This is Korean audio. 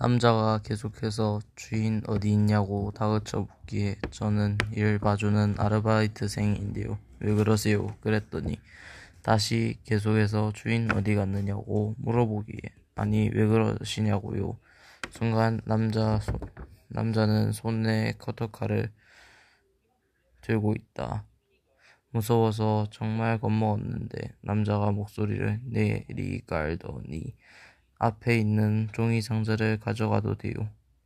남자가 계속해서 주인 어디 있냐고 다그쳐 묻기에 저는 일 봐주는 아르바이트생인데요. 왜 그러세요? 그랬더니 다시 계속해서 주인 어디 갔느냐고 물어보기에 아니 왜 그러시냐고요. 순간 남자 소, 남자는 손에 커터칼을 들고 있다. 무서워서 정말 겁먹었는데 남자가 목소리를 내리깔더니 앞에 있는 종이 상자를 가져가도 돼요.